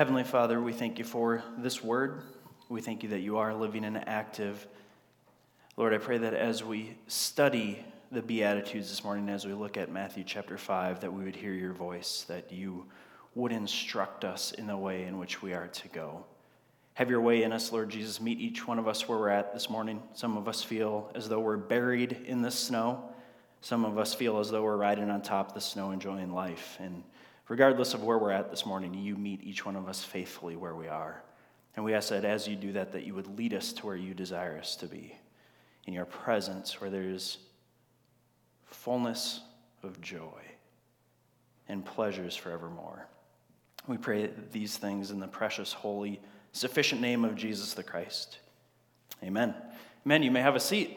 Heavenly Father, we thank you for this word. We thank you that you are living and active. Lord, I pray that as we study the Beatitudes this morning, as we look at Matthew chapter 5, that we would hear your voice, that you would instruct us in the way in which we are to go. Have your way in us, Lord Jesus. Meet each one of us where we're at this morning. Some of us feel as though we're buried in the snow. Some of us feel as though we're riding on top of the snow, enjoying life. And regardless of where we're at this morning, you meet each one of us faithfully where we are. And we ask that as you do that, that you would lead us to where you desire us to be, in your presence, where there's fullness of joy and pleasures forevermore. We pray these things in the precious, holy, sufficient name of Jesus the Christ. Amen. Amen. You may have a seat.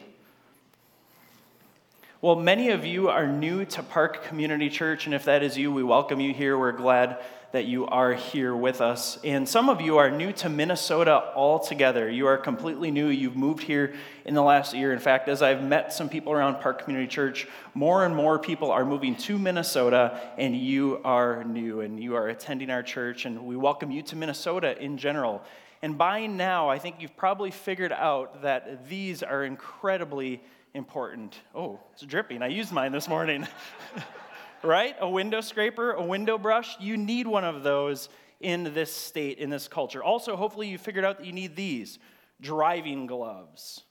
Well, many of you are new to Park Community Church, and if that is you, we welcome you here. We're glad that you are here with us. And some of you are new to Minnesota altogether. You are completely new. You've moved here in the last year. In fact, as I've met some people around Park Community Church, more and more people are moving to Minnesota, and you are new, and you are attending our church, and we welcome you to Minnesota in general. And by now, I think you've probably figured out that these are incredibly important. Oh, it's dripping. I used mine this morning. right? A window scraper, a window brush. You need one of those in this state, in this culture. Also, hopefully, you figured out that you need these driving gloves.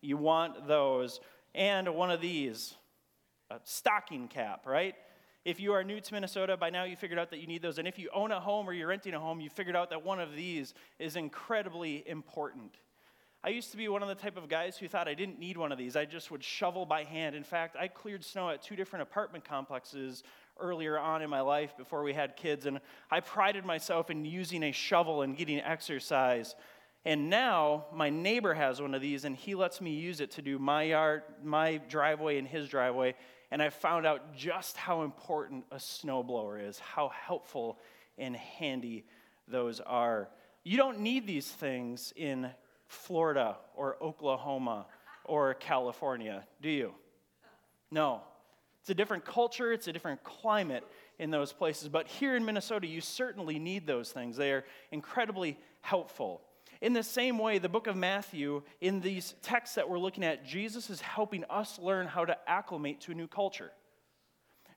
You want those. And one of these, a stocking cap, right? If you are new to Minnesota, by now you figured out that you need those. And if you own a home or you're renting a home, you figured out that one of these is incredibly important. I used to be one of the type of guys who thought I didn't need one of these. I just would shovel by hand. In fact, I cleared snow at two different apartment complexes earlier on in my life before we had kids, and I prided myself in using a shovel and getting exercise. And now my neighbor has one of these, and he lets me use it to do my yard, my driveway, and his driveway. And I found out just how important a snowblower is, how helpful and handy those are. You don't need these things in Florida or Oklahoma or California, do you? No. It's a different culture, it's a different climate in those places. But here in Minnesota, you certainly need those things. They are incredibly helpful. In the same way, the book of Matthew, in these texts that we're looking at, Jesus is helping us learn how to acclimate to a new culture.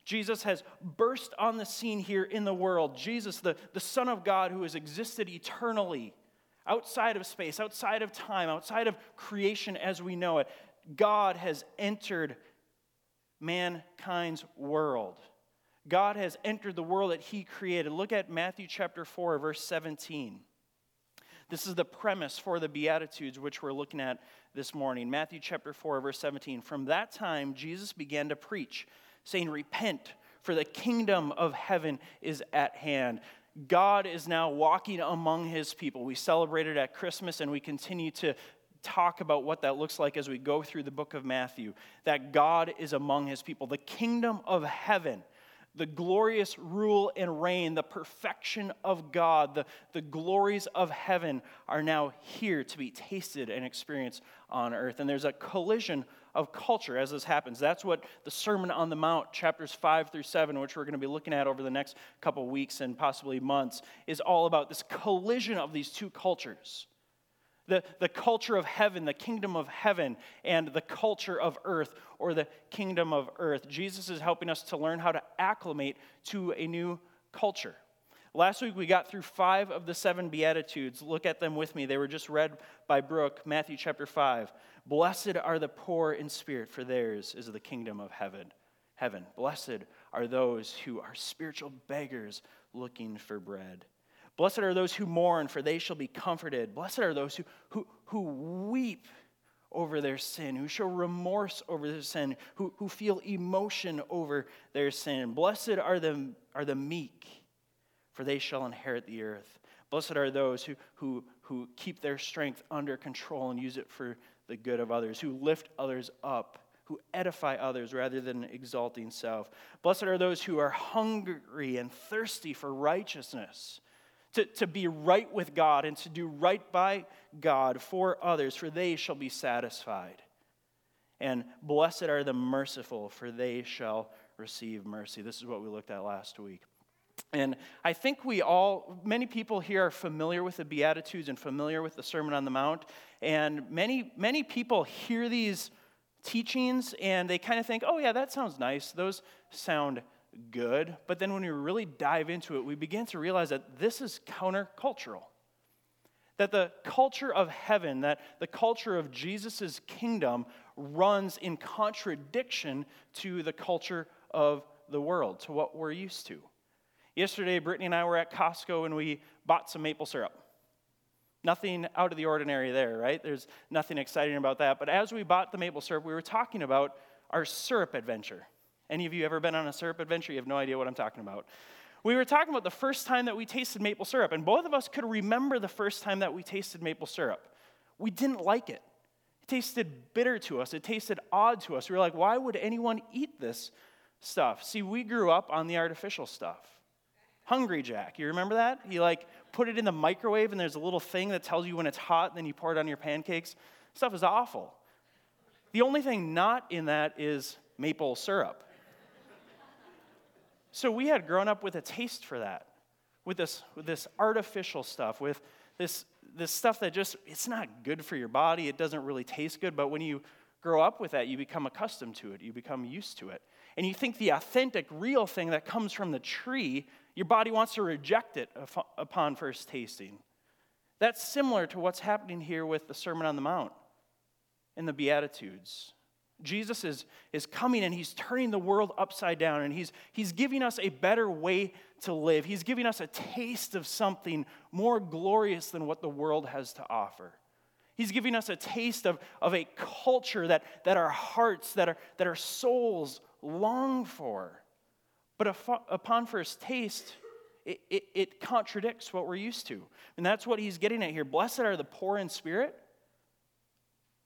Jesus has burst on the scene here in the world. Jesus, the, the Son of God who has existed eternally, outside of space, outside of time, outside of creation as we know it, God has entered mankind's world. God has entered the world that He created. Look at Matthew chapter 4, verse 17. This is the premise for the Beatitudes, which we're looking at this morning. Matthew chapter 4, verse 17. From that time, Jesus began to preach, saying, Repent, for the kingdom of heaven is at hand. God is now walking among his people. We celebrated at Christmas and we continue to talk about what that looks like as we go through the book of Matthew. That God is among his people. The kingdom of heaven, the glorious rule and reign, the perfection of God, the, the glories of heaven are now here to be tasted and experienced on earth. And there's a collision of culture as this happens. That's what the Sermon on the Mount, chapters 5 through 7, which we're going to be looking at over the next couple weeks and possibly months, is all about this collision of these two cultures. The, the culture of heaven, the kingdom of heaven, and the culture of earth, or the kingdom of earth. Jesus is helping us to learn how to acclimate to a new culture. Last week we got through five of the seven Beatitudes. Look at them with me. They were just read by Brooke, Matthew chapter 5. Blessed are the poor in spirit, for theirs is the kingdom of heaven. Heaven. Blessed are those who are spiritual beggars looking for bread. Blessed are those who mourn, for they shall be comforted. Blessed are those who, who, who weep over their sin, who show remorse over their sin, who, who feel emotion over their sin. Blessed are the, are the meek for they shall inherit the earth. Blessed are those who, who, who keep their strength under control and use it for the good of others, who lift others up, who edify others rather than exalting self. Blessed are those who are hungry and thirsty for righteousness, to, to be right with God and to do right by God for others, for they shall be satisfied. And blessed are the merciful, for they shall receive mercy. This is what we looked at last week. And I think we all, many people here are familiar with the Beatitudes and familiar with the Sermon on the Mount. And many, many people hear these teachings and they kind of think, oh, yeah, that sounds nice. Those sound good. But then when we really dive into it, we begin to realize that this is countercultural. That the culture of heaven, that the culture of Jesus' kingdom runs in contradiction to the culture of the world, to what we're used to. Yesterday, Brittany and I were at Costco and we bought some maple syrup. Nothing out of the ordinary there, right? There's nothing exciting about that. But as we bought the maple syrup, we were talking about our syrup adventure. Any of you ever been on a syrup adventure? You have no idea what I'm talking about. We were talking about the first time that we tasted maple syrup, and both of us could remember the first time that we tasted maple syrup. We didn't like it. It tasted bitter to us, it tasted odd to us. We were like, why would anyone eat this stuff? See, we grew up on the artificial stuff. Hungry Jack, you remember that? You like put it in the microwave, and there's a little thing that tells you when it's hot, and then you pour it on your pancakes. Stuff is awful. The only thing not in that is maple syrup. So we had grown up with a taste for that, with this, with this artificial stuff, with this, this stuff that just, it's not good for your body. It doesn't really taste good. But when you grow up with that, you become accustomed to it. You become used to it. And you think the authentic, real thing that comes from the tree, your body wants to reject it upon first tasting. That's similar to what's happening here with the Sermon on the Mount and the Beatitudes. Jesus is, is coming and he's turning the world upside down and he's, he's giving us a better way to live. He's giving us a taste of something more glorious than what the world has to offer. He's giving us a taste of, of a culture that, that our hearts, that our, that our souls long for. But upon first taste, it, it, it contradicts what we're used to. And that's what he's getting at here. Blessed are the poor in spirit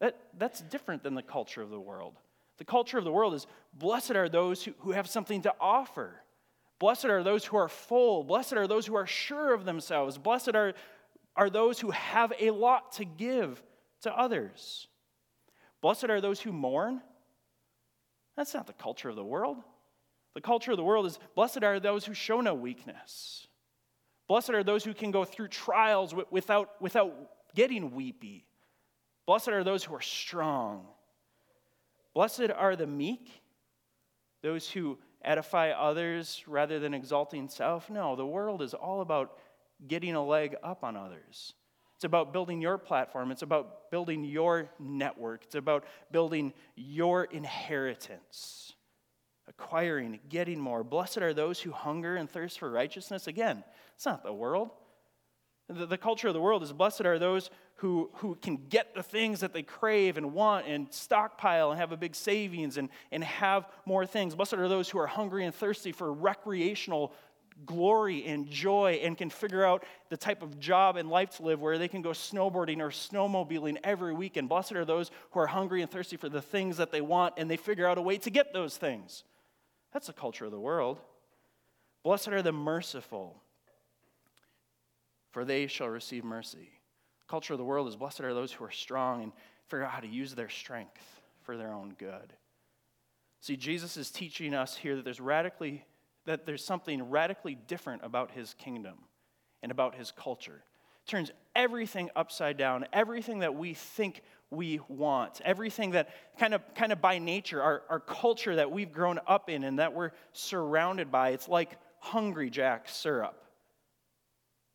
that, that's different than the culture of the world. The culture of the world is blessed are those who, who have something to offer. Blessed are those who are full. Blessed are those who are sure of themselves. Blessed are, are those who have a lot to give to others. Blessed are those who mourn. That's not the culture of the world. The culture of the world is blessed are those who show no weakness. Blessed are those who can go through trials without, without getting weepy. Blessed are those who are strong. Blessed are the meek, those who edify others rather than exalting self. No, the world is all about getting a leg up on others. It's about building your platform. It's about building your network. It's about building your inheritance, acquiring, getting more. Blessed are those who hunger and thirst for righteousness. Again, it's not the world. The, the, culture of the world is blessed are those who, who can get the things that they crave and want and stockpile and have a big savings and, and have more things. Blessed are those who are hungry and thirsty for recreational glory and joy and can figure out the type of job and life to live where they can go snowboarding or snowmobiling every weekend. Blessed are those who are hungry and thirsty for the things that they want and they figure out a way to get those things. That's the culture of the world. Blessed are the merciful for they shall receive mercy. Culture of the world is blessed are those who are strong and figure out how to use their strength for their own good. See, Jesus is teaching us here that there's radically that there's something radically different about his kingdom and about his culture. Turns everything upside down, everything that we think we want, everything that kind of kind of by nature, our, our culture that we've grown up in and that we're surrounded by, it's like hungry jack syrup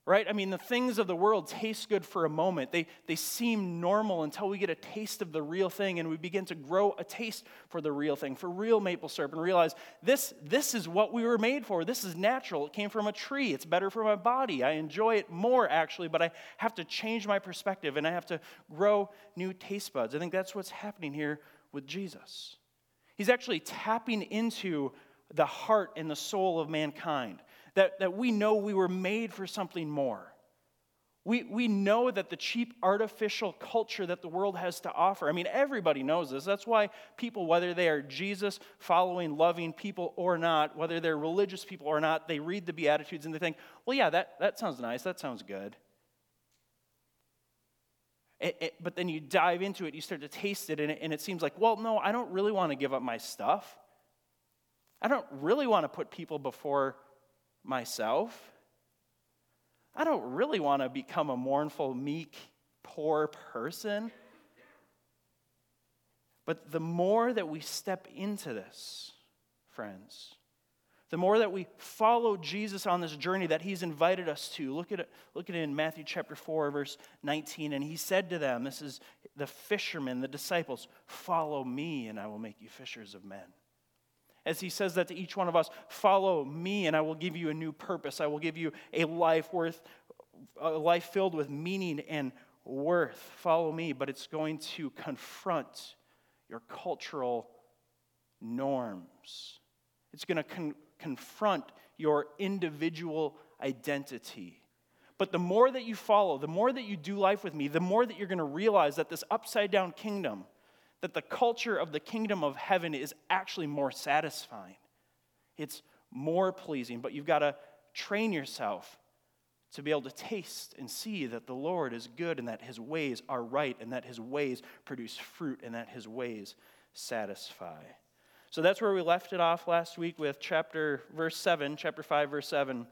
right? I mean, the things of the world taste good for a moment. They, they seem normal until we get a taste of the real thing and we begin to grow a taste for the real thing, for real maple syrup, and realize this, this is what we were made for. This is natural. It came from a tree. It's better for my body. I enjoy it more, actually, but I have to change my perspective and I have to grow new taste buds. I think that's what's happening here with Jesus. He's actually tapping into the heart and the soul of mankind that, that we know we were made for something more. We, we know that the cheap artificial culture that the world has to offer, I mean, everybody knows this. That's why people, whether they are Jesus following, loving people or not, whether they're religious people or not, they read the Beatitudes and they think, well, yeah, that, that sounds nice, that sounds good. It, it, but then you dive into it, you start to taste it and, it, and it seems like, well, no, I don't really want to give up my stuff. I don't really want to put people before myself. I don't really want to become a mournful, meek, poor person. But the more that we step into this, friends, the more that we follow Jesus on this journey that he's invited us to. Look at it, look at it in Matthew chapter 4, verse 19. And he said to them, This is the fishermen, the disciples, follow me, and I will make you fishers of men. As he says that to each one of us, follow me, and I will give you a new purpose. I will give you a life worth a life filled with meaning and worth. Follow me, but it's going to confront your cultural norms. It's going to con- confront your individual identity. But the more that you follow, the more that you do life with me, the more that you're going to realize that this upside down kingdom, that the culture of the kingdom of heaven is actually more satisfying. It's more pleasing, but you've got to train yourself to be able to taste and see that the Lord is good and that his ways are right and that his ways produce fruit and that his ways satisfy. So that's where we left it off last week with chapter verse 7, chapter 5 verse 7.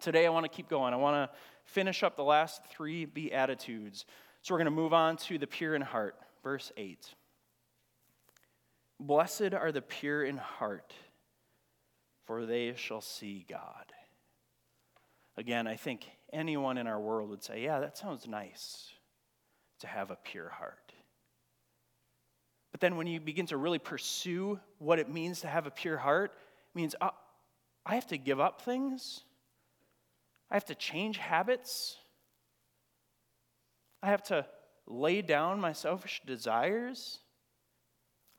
Today I want to keep going. I want to finish up the last 3 beatitudes. So we're going to move on to the pure in heart, verse 8. Blessed are the pure in heart, for they shall see God. Again, I think anyone in our world would say, Yeah, that sounds nice to have a pure heart. But then when you begin to really pursue what it means to have a pure heart, it means uh, I have to give up things. I have to change habits. I have to lay down my selfish desires.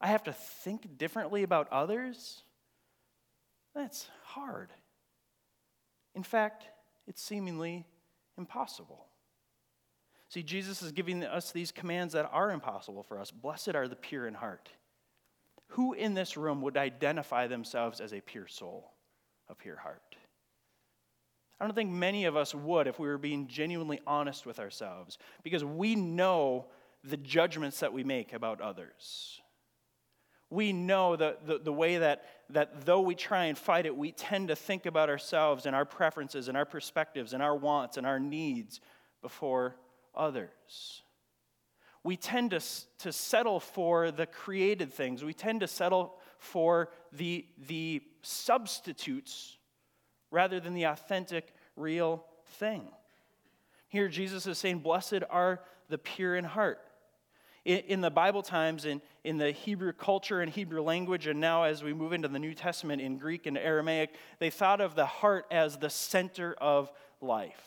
I have to think differently about others. That's hard. In fact, it's seemingly impossible. See, Jesus is giving us these commands that are impossible for us. Blessed are the pure in heart. Who in this room would identify themselves as a pure soul, a pure heart? I don't think many of us would if we were being genuinely honest with ourselves, because we know the judgments that we make about others. We know the, the, the, way that, that though we try and fight it, we tend to think about ourselves and our preferences and our perspectives and our wants and our needs before others. We tend to, to settle for the created things. We tend to settle for the, the substitutes rather than the authentic, real thing. Here, Jesus is saying, Blessed are the pure in heart. In, the Bible times, in, in the Hebrew culture and Hebrew language, and now as we move into the New Testament in Greek and Aramaic, they thought of the heart as the center of life.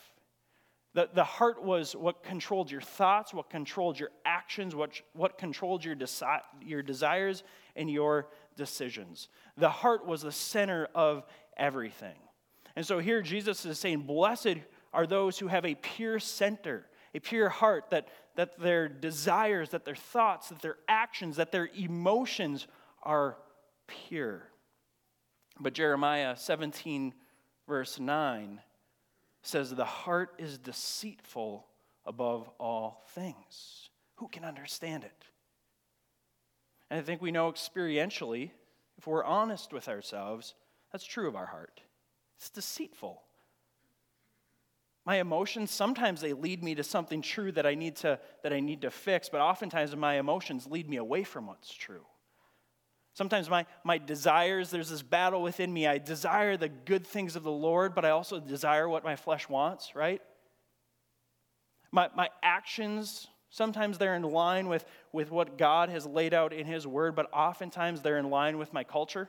The, the heart was what controlled your thoughts, what controlled your actions, what, what controlled your, desi- your desires and your decisions. The heart was the center of everything. And so here Jesus is saying, Blessed are those who have a pure center, a pure heart, that, that their desires, that their thoughts, that their actions, that their emotions are pure. But Jeremiah 17, verse 9, says, The heart is deceitful above all things. Who can understand it? And I think we know experientially, if we're honest with ourselves, that's true of our heart. It's deceitful. My emotions, sometimes they lead me to something true that I need to, that I need to fix, but oftentimes my emotions lead me away from what's true. Sometimes my, my desires, there's this battle within me. I desire the good things of the Lord, but I also desire what my flesh wants, right? My, my actions, sometimes they're in line with, with what God has laid out in His Word, but oftentimes they're in line with my culture.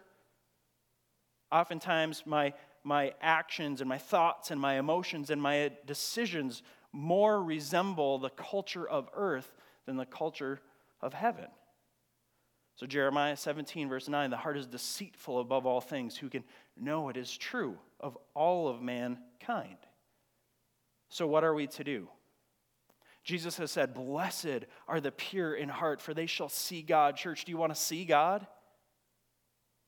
Oftentimes, my, my actions and my thoughts and my emotions and my decisions more resemble the culture of earth than the culture of heaven. So, Jeremiah 17, verse 9 the heart is deceitful above all things. Who can know it is true of all of mankind? So, what are we to do? Jesus has said, Blessed are the pure in heart, for they shall see God. Church, do you want to see God?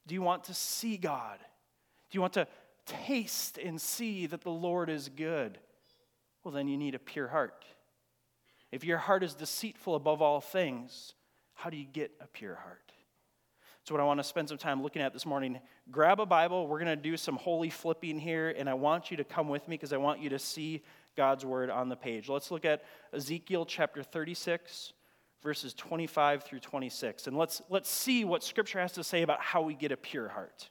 Do you want to see God? Do you want to taste and see that the Lord is good? Well, then you need a pure heart. If your heart is deceitful above all things, how do you get a pure heart? That's what I want to spend some time looking at this morning. Grab a Bible. We're going to do some holy flipping here, and I want you to come with me because I want you to see God's word on the page. Let's look at Ezekiel chapter 36, verses 25 through 26. And let's, let's see what Scripture has to say about how we get a pure heart.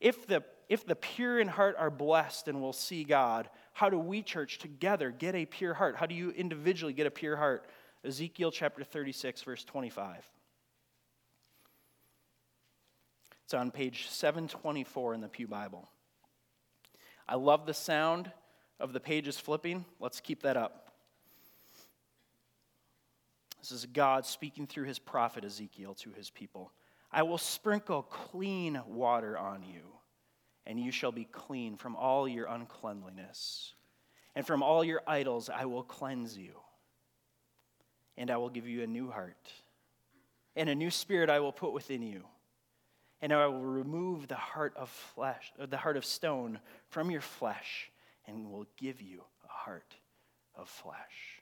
If the, if the pure in heart are blessed and will see God, how do we, church, together get a pure heart? How do you individually get a pure heart? Ezekiel chapter 36, verse 25. It's on page 724 in the Pew Bible. I love the sound of the pages flipping. Let's keep that up. This is God speaking through his prophet Ezekiel to his people. I will sprinkle clean water on you, and you shall be clean from all your uncleanliness. And from all your idols I will cleanse you. And I will give you a new heart. And a new spirit I will put within you. And I will remove the heart of flesh, the heart of stone from your flesh and will give you a heart of flesh.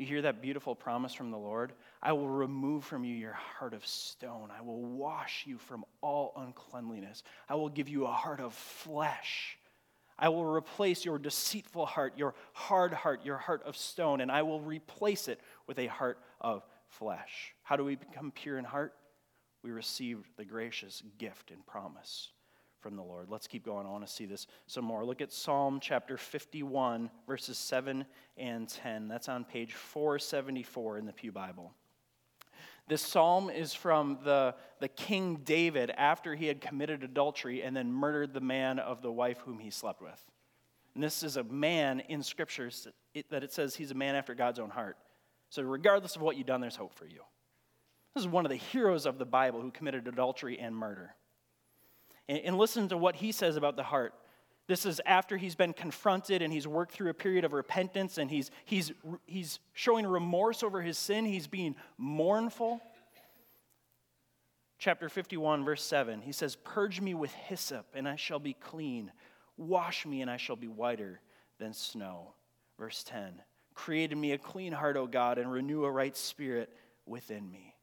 You hear that beautiful promise from the Lord? I will remove from you your heart of stone. I will wash you from all uncleanliness. I will give you a heart of flesh. I will replace your deceitful heart, your hard heart, your heart of stone, and I will replace it with a heart of flesh. How do we become pure in heart? We receive the gracious gift and promise from the Lord. Let's keep going. I want to see this some more. Look at Psalm chapter 51, verses 7 and 10. That's on page 474 in the Pew Bible. This psalm is from the, the King David after he had committed adultery and then murdered the man of the wife whom he slept with. And this is a man in scriptures that it says he's a man after God's own heart. So, regardless of what you've done, there's hope for you. This is one of the heroes of the Bible who committed adultery and murder. And, and listen to what he says about the heart. This is after he's been confronted and he's worked through a period of repentance and he's, he's, he's showing remorse over his sin. He's being mournful. Chapter 51, verse 7, he says, Purge me with hyssop, and I shall be clean. Wash me, and I shall be whiter than snow. Verse 10, Create in me a clean heart, O God, and renew a right spirit within me.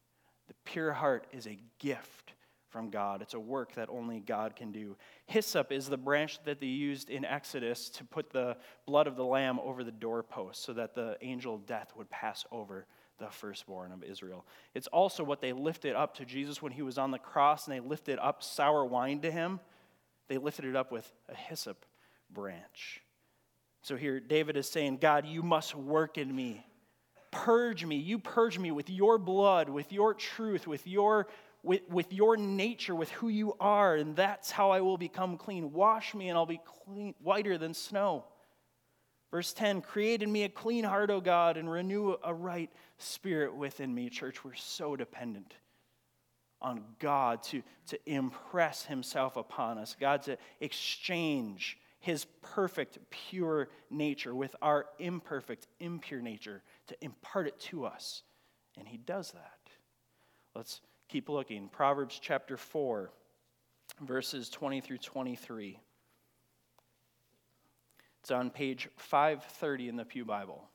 The pure heart is a gift from God. It's a work that only God can do. Hyssop is the branch that they used in Exodus to put the blood of the lamb over the doorpost so that the angel of death would pass over the firstborn of Israel. It's also what they lifted up to Jesus when he was on the cross and they lifted up sour wine to him. They lifted it up with a hyssop branch. So here David is saying, God, you must work in me. Purge me. You purge me with your blood, with your truth, with your with, with your nature, with who you are, and that's how I will become clean. Wash me, and I'll be clean, whiter than snow. Verse 10 Create in me a clean heart, O God, and renew a right spirit within me. Church, we're so dependent on God to, to impress Himself upon us, God to exchange His perfect, pure nature with our imperfect, impure nature, to impart it to us. And He does that. Let's Keep looking. Proverbs chapter 4, verses 20 through 23. It's on page 530 in the Pew Bible.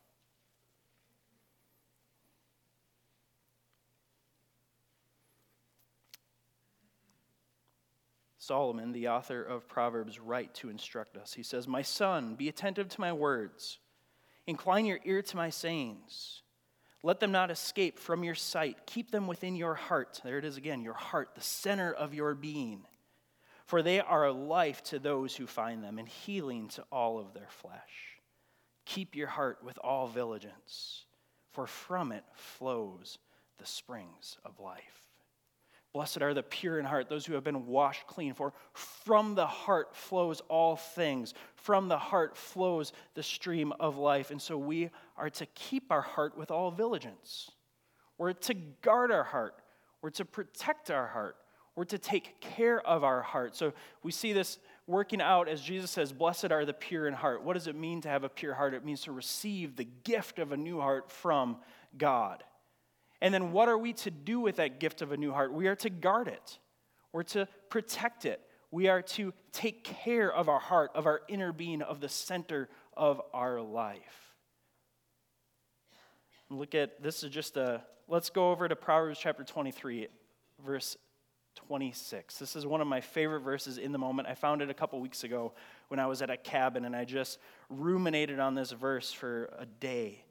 Solomon, the author of Proverbs, write to instruct us. He says, My son, be attentive to my words, incline your ear to my sayings. Let them not escape from your sight. Keep them within your heart. There it is again, your heart, the center of your being. For they are a life to those who find them and healing to all of their flesh. Keep your heart with all diligence, for from it flows the springs of life. Blessed are the pure in heart, those who have been washed clean. For from the heart flows all things. From the heart flows the stream of life. And so we are to keep our heart with all diligence. We're to guard our heart. We're to protect our heart. We're to take care of our heart. So we see this working out as Jesus says, Blessed are the pure in heart. What does it mean to have a pure heart? It means to receive the gift of a new heart from God. And then what are we to do with that gift of a new heart? We are to guard it, we're to protect it. We are to take care of our heart, of our inner being, of the center of our life. Look at this is just a let's go over to Proverbs chapter 23, verse 26. This is one of my favorite verses in the moment. I found it a couple weeks ago when I was at a cabin and I just ruminated on this verse for a day.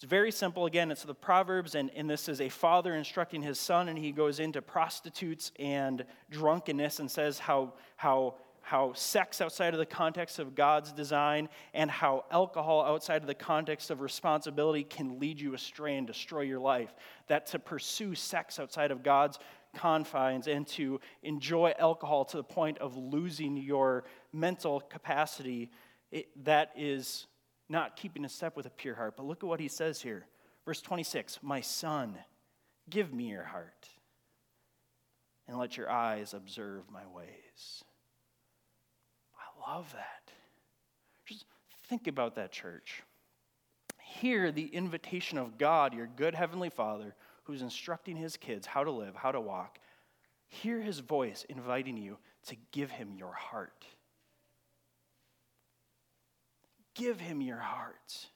It's very simple. Again, it's the Proverbs, and, and this is a father instructing his son, and he goes into prostitutes and drunkenness and says how, how, how sex outside of the context of God's design and how alcohol outside of the context of responsibility can lead you astray and destroy your life. That to pursue sex outside of God's confines and to enjoy alcohol to the point of losing your mental capacity, it, that is not keeping a step with a pure heart. But look at what he says here. Verse 26 My son, give me your heart, and let your eyes observe my ways. I love that. Just think about that, church. Hear the invitation of God, your good heavenly Father, who's instructing his kids how to live, how to walk. Hear his voice inviting you to give him your heart give him your heart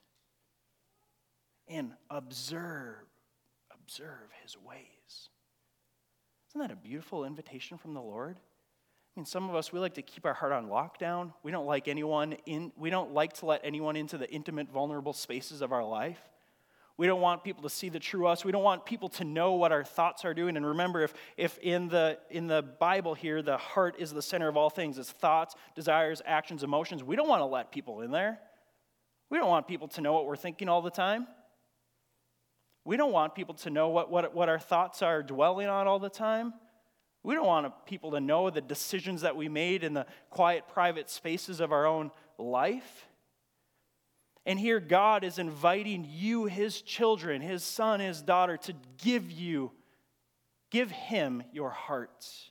and observe observe his ways isn't that a beautiful invitation from the lord i mean some of us we like to keep our heart on lockdown we don't like anyone in we don't like to let anyone into the intimate vulnerable spaces of our life we don't want people to see the true us. We don't want people to know what our thoughts are doing. And remember, if, if in, the, in the Bible here, the heart is the center of all things, it's thoughts, desires, actions, emotions, we don't want to let people in there. We don't want people to know what we're thinking all the time. We don't want people to know what, what, what our thoughts are dwelling on all the time. We don't want people to know the decisions that we made in the quiet, private spaces of our own life. And here, God is inviting you, His children, His son, His daughter, to give you, give Him your hearts.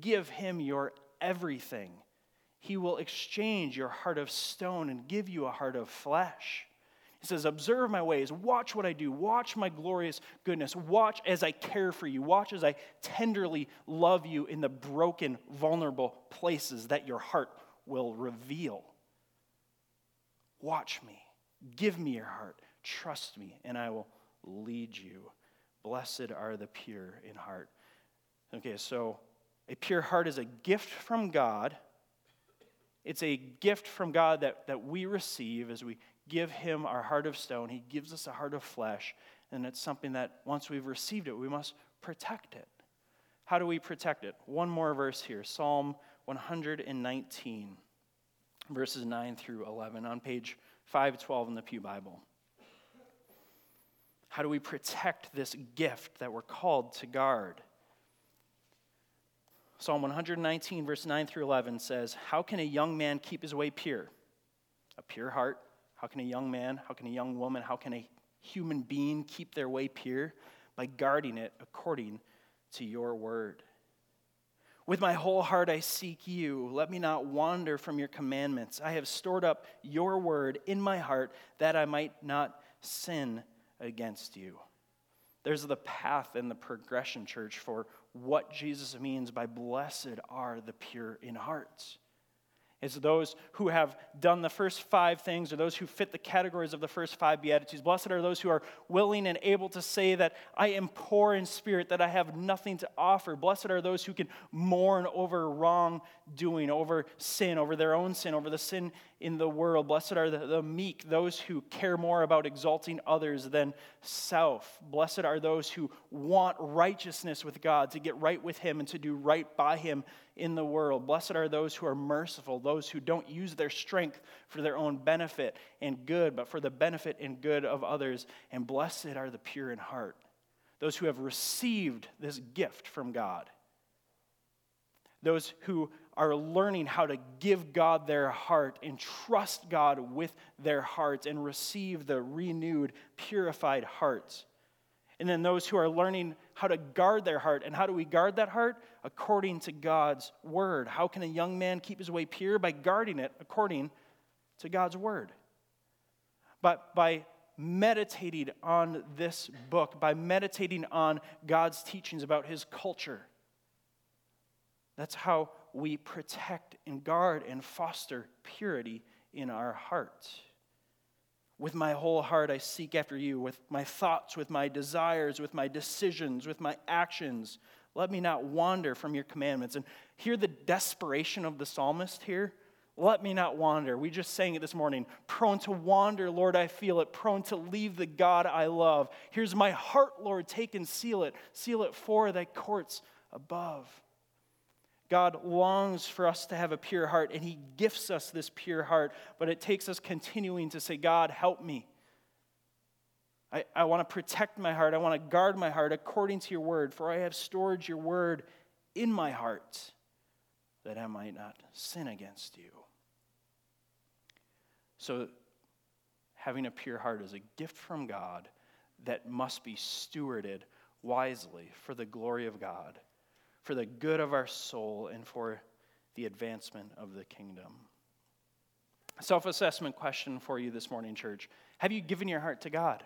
Give Him your everything. He will exchange your heart of stone and give you a heart of flesh. He says, Observe my ways, watch what I do, watch my glorious goodness, watch as I care for you, watch as I tenderly love you in the broken, vulnerable places that your heart will reveal. Watch me. Give me your heart. Trust me, and I will lead you. Blessed are the pure in heart. Okay, so a pure heart is a gift from God. It's a gift from God that, that we receive as we give Him our heart of stone. He gives us a heart of flesh, and it's something that once we've received it, we must protect it. How do we protect it? One more verse here Psalm 119 verses 9 through 11 on page 512 in the Pew Bible. How do we protect this gift that we're called to guard? Psalm 119, verse 9 through 11 says, How can a young man keep his way pure? A pure heart. How can a young man, how can a young woman, how can a human being keep their way pure? By guarding it according to your word. With my whole heart I seek you. Let me not wander from your commandments. I have stored up your word in my heart that I might not sin against you. There's the path and the progression, church, for what Jesus means by blessed are the pure in heart. It's those who have done the first five things, or those who fit the categories of the first five Beatitudes. Blessed are those who are willing and able to say that I am poor in spirit, that I have nothing to offer. Blessed are those who can mourn over wrongdoing, over sin, over their own sin, over the sin in the world. Blessed are the, the meek, those who care more about exalting others than self. Blessed are those who want righteousness with God, to get right with Him and to do right by Him in the world. Blessed are those who are merciful, those who don't use their strength for their own benefit and good, but for the benefit and good of others. And blessed are the pure in heart, those who have received this gift from God. Those who are learning how to give God their heart and trust God with their hearts and receive the renewed, purified hearts. And then those who are learning how to guard their heart. And how do we guard that heart? According to God's word. How can a young man keep his way pure? By guarding it according to God's word. But by meditating on this book, by meditating on God's teachings about his culture, that's how we protect and guard and foster purity in our hearts. With my whole heart, I seek after you, with my thoughts, with my desires, with my decisions, with my actions. Let me not wander from your commandments. And hear the desperation of the psalmist here. Let me not wander. We just sang it this morning. Prone to wander, Lord, I feel it. Prone to leave the God I love. Here's my heart, Lord. Take and seal it. Seal it for thy courts above. God longs for us to have a pure heart, and He gifts us this pure heart, but it takes us continuing to say, God, help me. I, I want to protect my heart. I want to guard my heart according to your word, for I have stored your word in my heart that I might not sin against you. So, having a pure heart is a gift from God that must be stewarded wisely for the glory of God, for the good of our soul, and for the advancement of the kingdom. Self assessment question for you this morning, church. Have you given your heart to God?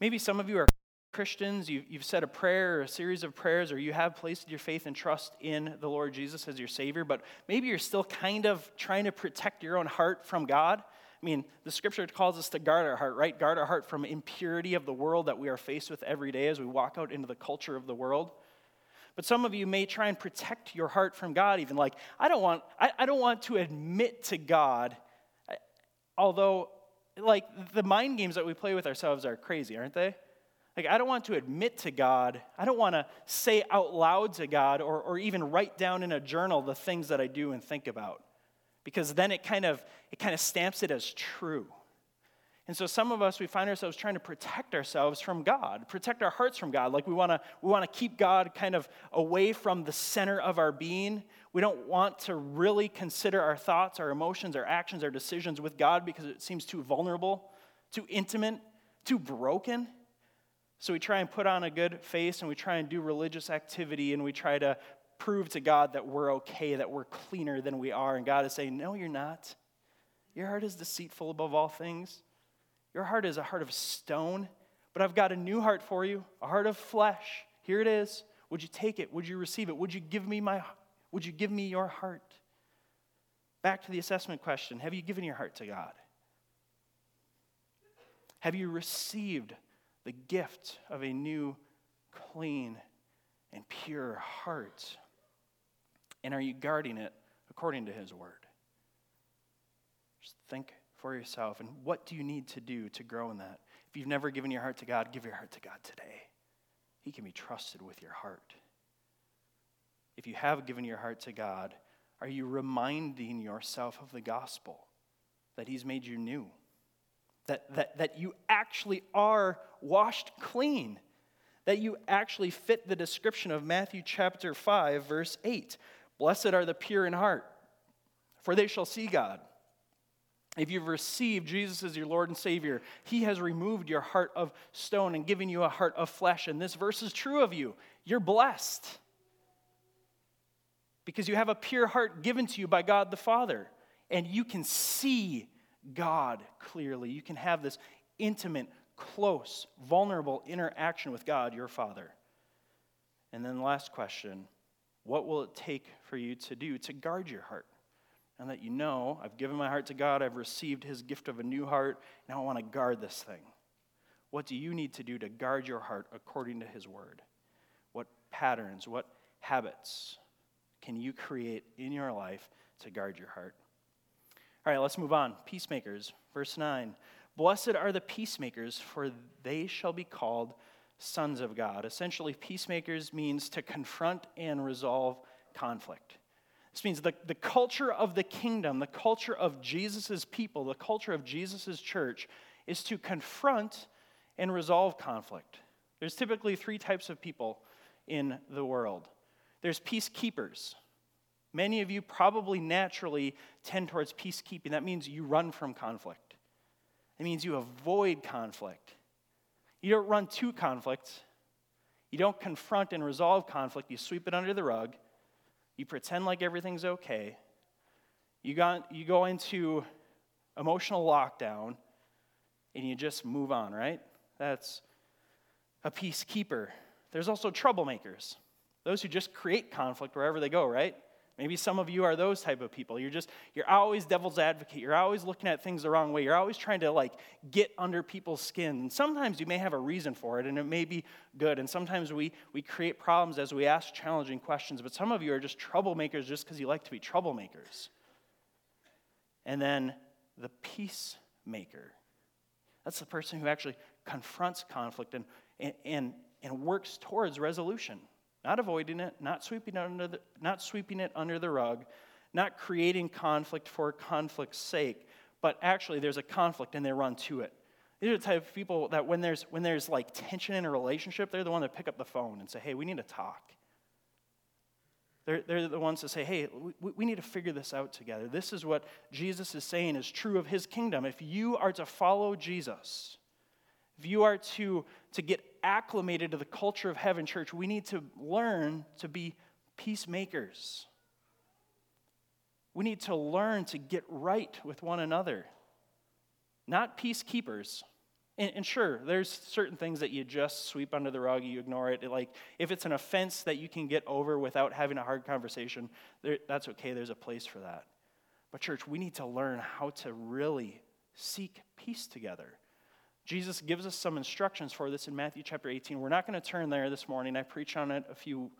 Maybe some of you are Christians, you, have said a prayer or a series of prayers, or you have placed your faith and trust in the Lord Jesus as your Savior, but maybe you're still kind of trying to protect your own heart from God. I mean, the scripture calls us to guard our heart, right? Guard our heart from impurity of the world that we are faced with every day as we walk out into the culture of the world. But some of you may try and protect your heart from God, even like, I don't want, I, I don't want to admit to God, although, like, the mind games that we play with ourselves are crazy, aren't they? Like, I don't want to admit to God, I don't want to say out loud to God or, or even write down in a journal the things that I do and think about. Because then it kind of it kind of stamps it as true. And so some of us we find ourselves trying to protect ourselves from God, protect our hearts from God. Like we want to we want to keep God kind of away from the center of our being. We don't want to really consider our thoughts, our emotions, our actions, our decisions with God because it seems too vulnerable, too intimate, too broken. So we try and put on a good face and we try and do religious activity and we try to prove to God that we're okay, that we're cleaner than we are. And God is saying, No, you're not. Your heart is deceitful above all things. Your heart is a heart of stone, but I've got a new heart for you, a heart of flesh. Here it is. Would you take it? Would you receive it? Would you give me my would you give me your heart? Back to the assessment question. Have you given your heart to God? Have you received the gift of a new, clean, and pure heart? And are you guarding it according to His word? Just think for yourself. And what do you need to do to grow in that? If you've never given your heart to God, give your heart to God today. He can be trusted with your heart. If you have given your heart to God, are you reminding yourself of the gospel that He's made you new? that, that, that you actually are washed clean, that you actually fit the description of Matthew chapter 5, verse 8. Blessed are the pure in heart, for they shall see God. If you've received Jesus as your Lord and Savior, He has removed your heart of stone and given you a heart of flesh. And this verse is true of you. You're blessed because you have a pure heart given to you by God the Father, and you can see God clearly. You can have this intimate, close, vulnerable interaction with God, your Father. And then the last question what will it take for you to do to guard your heart? And that you know, I've given my heart to God, I've received his gift of a new heart, now I want to guard this thing. What do you need to do to guard your heart according to his word? What patterns, what habits can you create in your life to guard your heart? All right, let's move on. Peacemakers, verse 9. Blessed are the peacemakers, for they shall be called sons of God. Essentially, peacemakers means to confront and resolve conflict. This means the, the culture of the kingdom, the culture of Jesus' people, the culture of Jesus' church is to confront and resolve conflict. There's typically three types of people in the world there's peacekeepers, Many of you probably naturally tend towards peacekeeping. That means you run from conflict, it means you avoid conflict. You don't run to conflict, you don't confront and resolve conflict, you sweep it under the rug, you pretend like everything's okay. You, got, you go into emotional lockdown and you just move on, right? That's a peacekeeper. There's also troublemakers, those who just create conflict wherever they go, right? Maybe some of you are those type of people. You're just, you're always devil's advocate. You're always looking at things the wrong way. You're always trying to like get under people's skin. And sometimes you may have a reason for it and it may be good. And sometimes we, we create problems as we ask challenging questions. But some of you are just troublemakers just because you like to be troublemakers. And then the peacemaker. That's the person who actually confronts conflict and, and, and works towards resolution not avoiding it, not sweeping it under the, not sweeping it under the rug, not creating conflict for conflict's sake, but actually there's a conflict and they run to it. These are the type of people that when there's, when there's like tension in a relationship, they're the one that pick up the phone and say, hey, we need to talk. They're, they're the ones that say, hey, we, we need to figure this out together. This is what Jesus is saying is true of his kingdom. If you are to follow Jesus, if you are to, to get acclimated to the culture of heaven, church, we need to learn to be peacemakers. We need to learn to get right with one another, not peacekeepers. And, and, sure, there's certain things that you just sweep under the rug, you ignore it. Like, if it's an offense that you can get over without having a hard conversation, there, that's okay, there's a place for that. But, church, we need to learn how to really seek peace together. Jesus gives us some instructions for this in Matthew chapter 18. We're not going to turn there this morning. I preached on it a few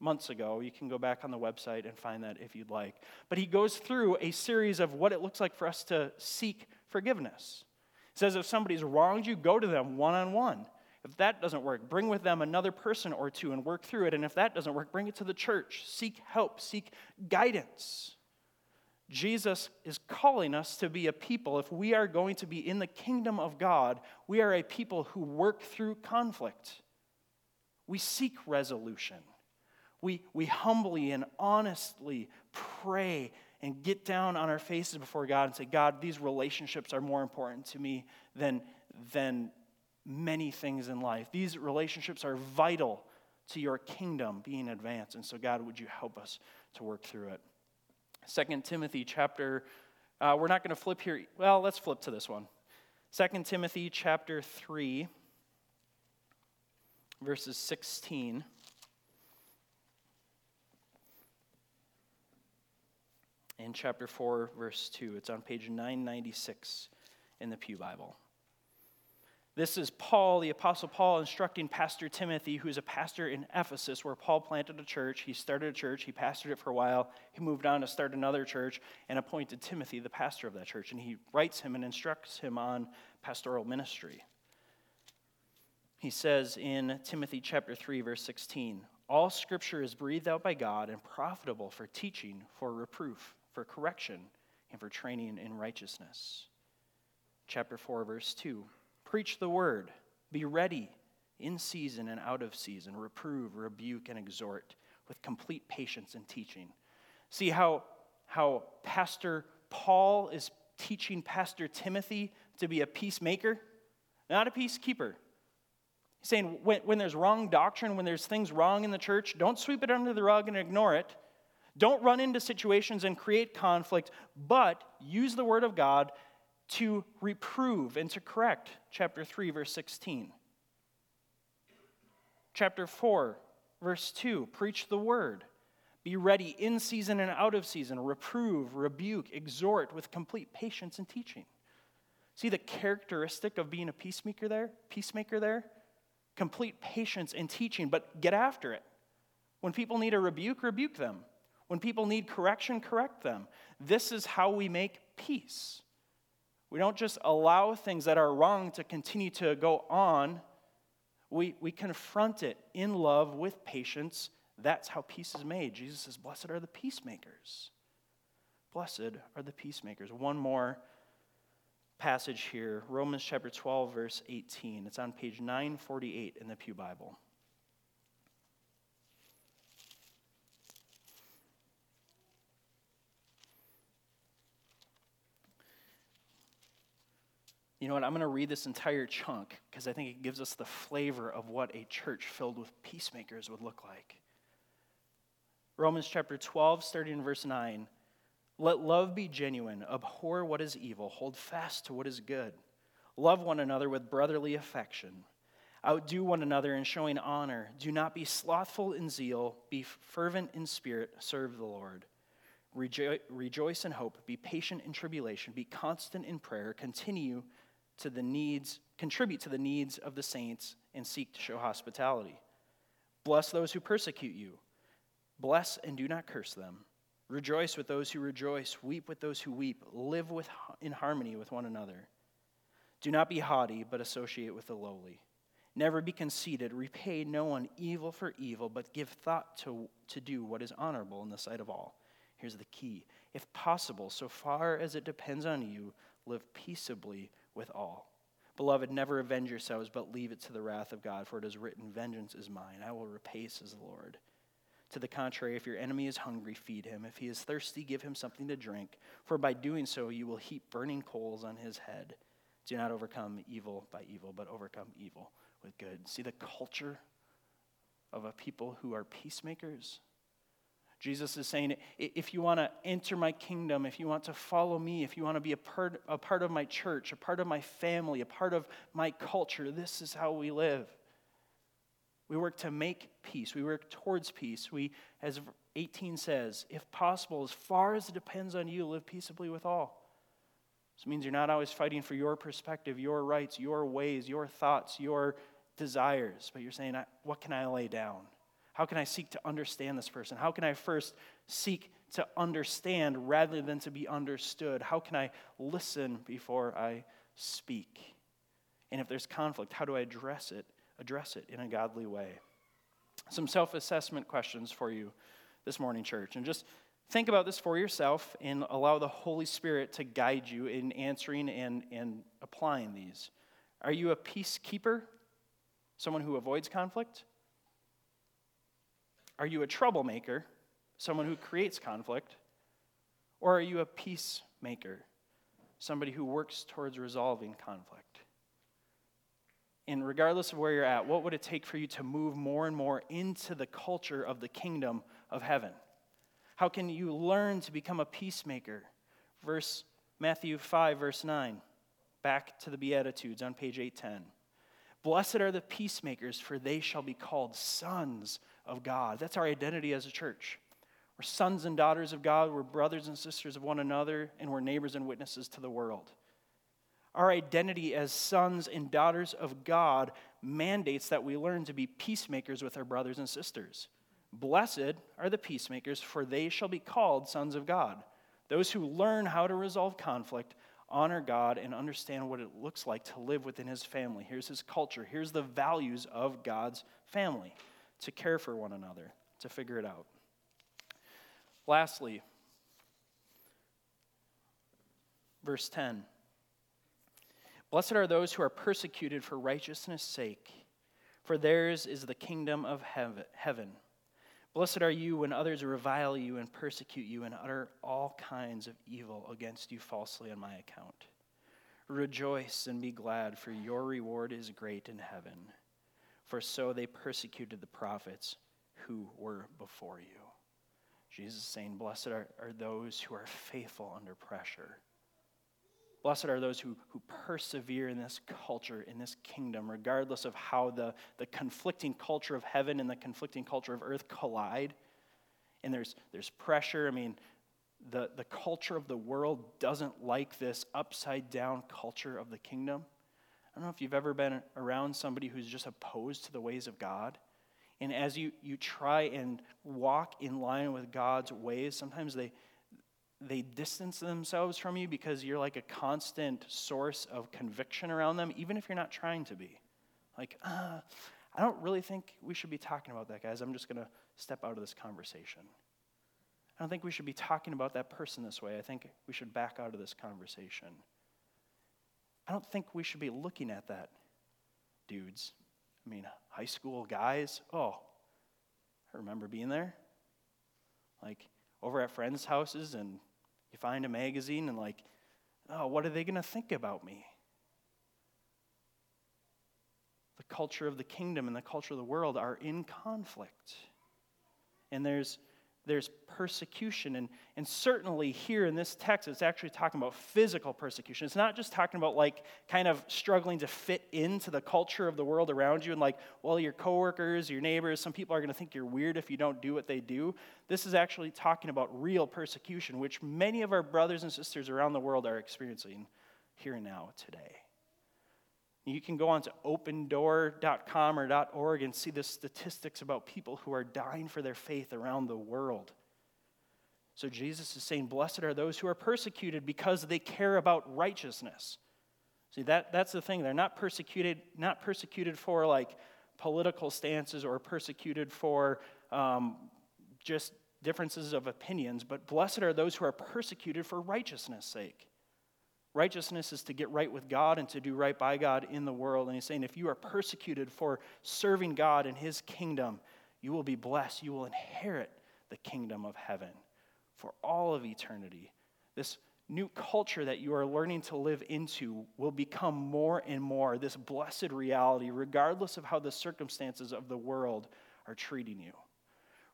months ago. You can go back on the website and find that if you'd like. But he goes through a series of what it looks like for us to seek forgiveness. He says if somebody's wronged you, go to them one on one. If that doesn't work, bring with them another person or two and work through it. And if that doesn't work, bring it to the church. Seek help, seek guidance. Jesus is calling us to be a people. If we are going to be in the kingdom of God, we are a people who work through conflict. We seek resolution. We, we humbly and honestly pray and get down on our faces before God and say, God, these relationships are more important to me than, than many things in life. These relationships are vital to your kingdom being advanced. And so, God, would you help us to work through it? Second Timothy chapter, uh, we're not going to flip here. Well, let's flip to this one. Second Timothy chapter 3, verses 16. And chapter 4, verse 2. It's on page 996 in the Pew Bible. This is Paul, the Apostle Paul, instructing Pastor Timothy, who's a pastor in Ephesus, where Paul planted a church. He started a church, he pastored it for a while. He moved on to start another church and appointed Timothy the pastor of that church. And he writes him and instructs him on pastoral ministry. He says in Timothy chapter 3, verse 16 All scripture is breathed out by God and profitable for teaching, for reproof, for correction, and for training in righteousness. Chapter 4, verse 2. Preach the word. Be ready in season and out of season. Reprove, rebuke, and exhort with complete patience and teaching. See how, how Pastor Paul is teaching Pastor Timothy to be a peacemaker, not a peacekeeper. He's saying when, when there's wrong doctrine, when there's things wrong in the church, don't sweep it under the rug and ignore it. Don't run into situations and create conflict, but use the word of God to reprove and to correct. Chapter 3, verse 16. Chapter 4, verse 2 preach the word. Be ready in season and out of season. Reprove, rebuke, exhort with complete patience and teaching. See the characteristic of being a peacemaker there? Peacemaker there? Complete patience and teaching, but get after it. When people need a rebuke, rebuke them. When people need correction, correct them. This is how we make peace. We don't just allow things that are wrong to continue to go on. We, we confront it in love with patience. That's how peace is made. Jesus says, Blessed are the peacemakers. Blessed are the peacemakers. One more passage here Romans chapter 12, verse 18. It's on page 948 in the Pew Bible. You know what? I'm going to read this entire chunk because I think it gives us the flavor of what a church filled with peacemakers would look like. Romans chapter 12, starting in verse 9. Let love be genuine, abhor what is evil, hold fast to what is good. Love one another with brotherly affection. Outdo one another in showing honor. Do not be slothful in zeal, be fervent in spirit, serve the Lord. Rejo- rejoice in hope, be patient in tribulation, be constant in prayer, continue to the needs, contribute to the needs of the saints, and seek to show hospitality. Bless those who persecute you. Bless and do not curse them. Rejoice with those who rejoice, weep with those who weep, live with, in harmony with one another. Do not be haughty, but associate with the lowly. Never be conceited, repay no one evil for evil, but give thought to, to do what is honorable in the sight of all. Here's the key if possible, so far as it depends on you, live peaceably with all. Beloved, never avenge yourselves, but leave it to the wrath of God, for it is written, Vengeance is mine, I will repay, says the Lord. To the contrary, if your enemy is hungry, feed him. If he is thirsty, give him something to drink, for by doing so you will heap burning coals on his head. Do not overcome evil by evil, but overcome evil with good. See the culture of a people who are peacemakers? Jesus is saying, if you want to enter my kingdom, if you want to follow me, if you want to be a part, a part of my church, a part of my family, a part of my culture, this is how we live. We work to make peace. We work towards peace. We, as 18 says, if possible, as far as it depends on you, live peaceably with all. This means you're not always fighting for your perspective, your rights, your ways, your thoughts, your desires, but you're saying, what can I lay down? How can I seek to understand this person? How can I first seek to understand rather than to be understood? How can I listen before I speak? And if there's conflict, how do I address it? Address it in a godly way. Some self assessment questions for you this morning, church. And just think about this for yourself and allow the Holy Spirit to guide you in answering and, and applying these. Are you a peacekeeper? Someone who avoids conflict? Are you a troublemaker? Someone who creates conflict? Or are you a peacemaker? Somebody who works towards resolving conflict? And regardless of where you're at, what would it take for you to move more and more into the culture of the kingdom of heaven? How can you learn to become a peacemaker? Verse Matthew 5 verse 9. Back to the beatitudes on page 810. Blessed are the peacemakers for they shall be called sons of God. That's our identity as a church. We're sons and daughters of God, we're brothers and sisters of one another, and we're neighbors and witnesses to the world. Our identity as sons and daughters of God mandates that we learn to be peacemakers with our brothers and sisters. Blessed are the peacemakers, for they shall be called sons of God. Those who learn how to resolve conflict, honor God, and understand what it looks like to live within his family. Here's his culture. Here's the values of God's family to care for one another, to figure it out. Lastly, verse 10. Blessed are those who are persecuted for righteousness' sake, for theirs is the kingdom of heaven. Blessed are you when others revile you and persecute you and utter all kinds of evil against you falsely on my account. Rejoice and be glad, for your reward is great in heaven. For so they persecuted the prophets who were before you. Jesus is saying, Blessed are, are those who are faithful under pressure. Blessed are those who, who persevere in this culture, in this kingdom, regardless of how the, the conflicting culture of heaven and the conflicting culture of earth collide. And there's, there's pressure. I mean, the, the culture of the world doesn't like this upside down culture of the kingdom. I don't know if you've ever been around somebody who's just opposed to the ways of God. And as you, you try and walk in line with God's ways, sometimes they, they distance themselves from you because you're like a constant source of conviction around them, even if you're not trying to be. Like, uh, I don't really think we should be talking about that, guys. I'm just going to step out of this conversation. I don't think we should be talking about that person this way. I think we should back out of this conversation. I don't think we should be looking at that, dudes. I mean, high school guys. Oh, I remember being there. Like, over at friends' houses and you find a magazine and, like, oh, what are they going to think about me? The culture of the kingdom and the culture of the world are in conflict. And there's there's persecution. And, and certainly here in this text, it's actually talking about physical persecution. It's not just talking about like kind of struggling to fit into the culture of the world around you and like, well, your coworkers, your neighbors, some people are going to think you're weird if you don't do what they do. This is actually talking about real persecution, which many of our brothers and sisters around the world are experiencing here and now today. You can go on to opendoor.com or .org and see the statistics about people who are dying for their faith around the world. So Jesus is saying, Blessed are those who are persecuted because they care about righteousness. See, that, that's the thing. They're not persecuted, not persecuted for like political stances or persecuted for um, just differences of opinions, but blessed are those who are persecuted for righteousness' sake. Righteousness is to get right with God and to do right by God in the world. And he's saying, if you are persecuted for serving God and his kingdom, you will be blessed. You will inherit the kingdom of heaven for all of eternity. This new culture that you are learning to live into will become more and more this blessed reality, regardless of how the circumstances of the world are treating you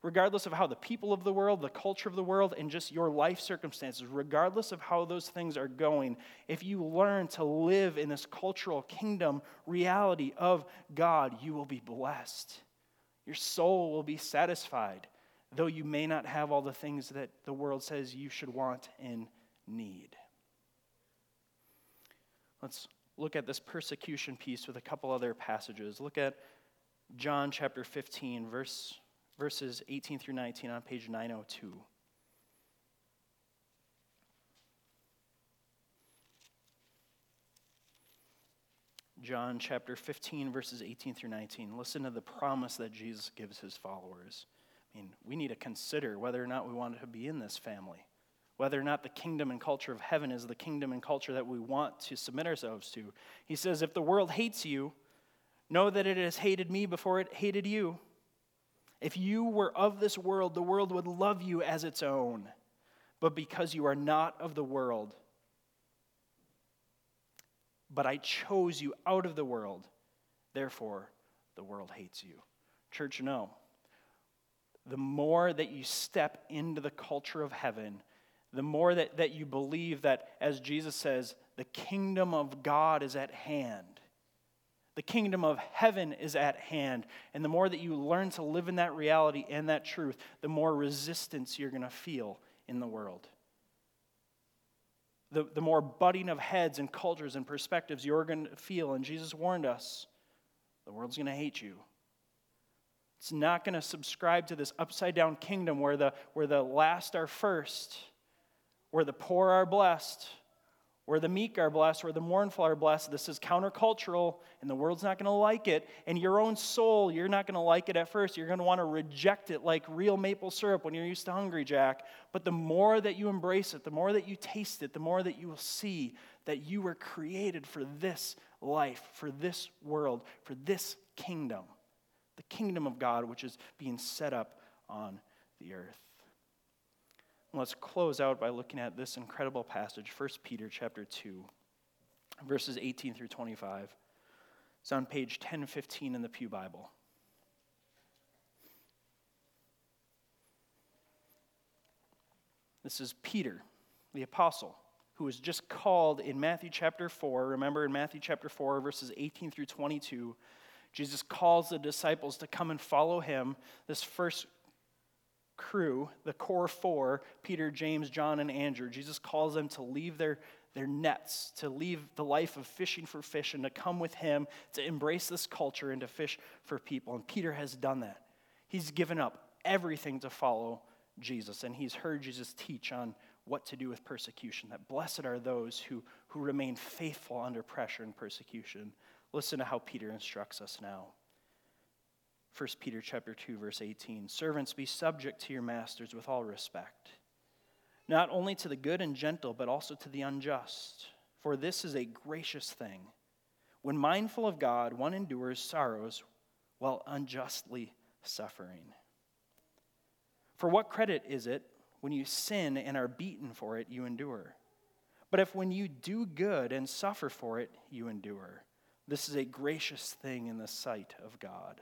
regardless of how the people of the world, the culture of the world, and just your life circumstances, regardless of how those things are going, if you learn to live in this cultural kingdom reality of God, you will be blessed. Your soul will be satisfied, though you may not have all the things that the world says you should want and need. Let's look at this persecution piece with a couple other passages. Look at John chapter 15, verse verses 18 through 19 on page 902. John chapter 15, verses 18 through 19. Listen to the promise that Jesus gives his followers. I mean, we need to consider whether or not we want to be in this family, whether or not the kingdom and culture of heaven is the kingdom and culture that we want to submit ourselves to. He says, If the world hates you, know that it has hated me before it hated you. If you were of this world, the world would love you as its own. But because you are not of the world, but I chose you out of the world, therefore the world hates you. Church, no. The more that you step into the culture of heaven, the more that, that you believe that, as Jesus says, the kingdom of God is at hand the kingdom of heaven is at hand. And the more that you learn to live in that reality and that truth, the more resistance you're going to feel in the world. The, the more butting of heads and cultures and perspectives you're going to feel. And Jesus warned us the world's going to hate you. It's not going to subscribe to this upside down kingdom where the, where the last are first, where the poor are blessed, where the meek are blessed, where the mournful are blessed. This is countercultural, and the world's not going to like it. And your own soul, you're not going to like it at first. You're going to want to reject it like real maple syrup when you're used to Hungry Jack. But the more that you embrace it, the more that you taste it, the more that you will see that you were created for this life, for this world, for this kingdom the kingdom of God, which is being set up on the earth. Let's close out by looking at this incredible passage, 1 Peter chapter 2, verses 18 through 25. It's on page 1015 in the Pew Bible. This is Peter, the apostle, who was just called in Matthew chapter 4. Remember in Matthew chapter 4, verses 18 through 22, Jesus calls the disciples to come and follow him. This first crew, the core four Peter, James, John, and Andrew Jesus calls them to leave their, their nets, to leave the life of fishing for fish, and to come with him to embrace this culture and to fish for people. And Peter has done that. He's given up everything to follow Jesus, and he's heard Jesus teach on what to do with persecution. That blessed are those who, who remain faithful under pressure and persecution. Listen to how Peter instructs us now. 1 Peter chapter 2 verse 18 Servants be subject to your masters with all respect not only to the good and gentle but also to the unjust. For this is a gracious thing. When mindful of God one endures sorrows while unjustly suffering. For what credit is it when you sin and are beaten for it you endure? But if when you do good and suffer for it you endure? This is a gracious thing in the sight of God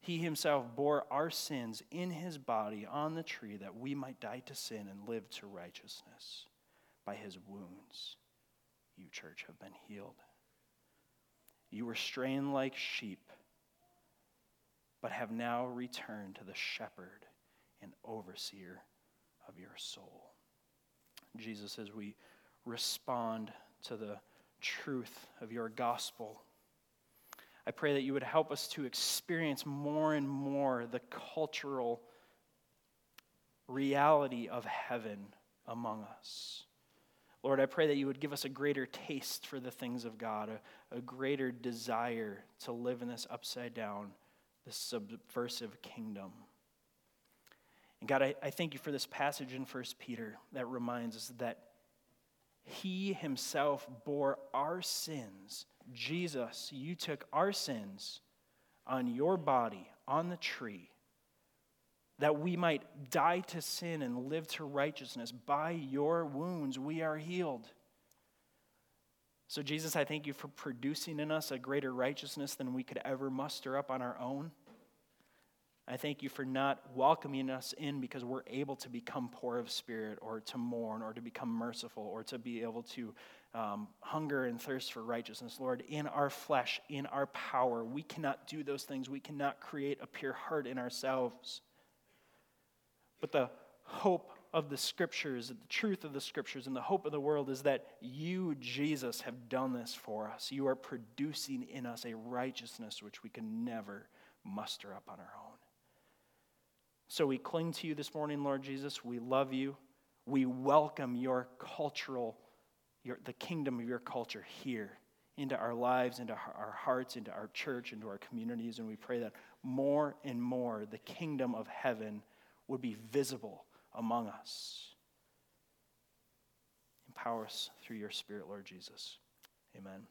He himself bore our sins in his body on the tree that we might die to sin and live to righteousness. By his wounds, you, church, have been healed. You were straying like sheep, but have now returned to the shepherd and overseer of your soul. Jesus, as we respond to the truth of your gospel, I pray that you would help us to experience more and more the cultural reality of heaven among us. Lord, I pray that you would give us a greater taste for the things of God, a, a greater desire to live in this upside down, this subversive kingdom. And God, I, I thank you for this passage in 1 Peter that reminds us that he himself bore our sins. Jesus, you took our sins on your body, on the tree, that we might die to sin and live to righteousness. By your wounds, we are healed. So, Jesus, I thank you for producing in us a greater righteousness than we could ever muster up on our own. I thank you for not welcoming us in because we're able to become poor of spirit or to mourn or to become merciful or to be able to um, hunger and thirst for righteousness. Lord, in our flesh, in our power, we cannot do those things. We cannot create a pure heart in ourselves. But the hope of the scriptures, the truth of the scriptures, and the hope of the world is that you, Jesus, have done this for us. You are producing in us a righteousness which we can never muster up on our own. So we cling to you this morning, Lord Jesus. We love you. We welcome your cultural, your, the kingdom of your culture here into our lives, into our hearts, into our church, into our communities. And we pray that more and more the kingdom of heaven would be visible among us. Empower us through your Spirit, Lord Jesus. Amen.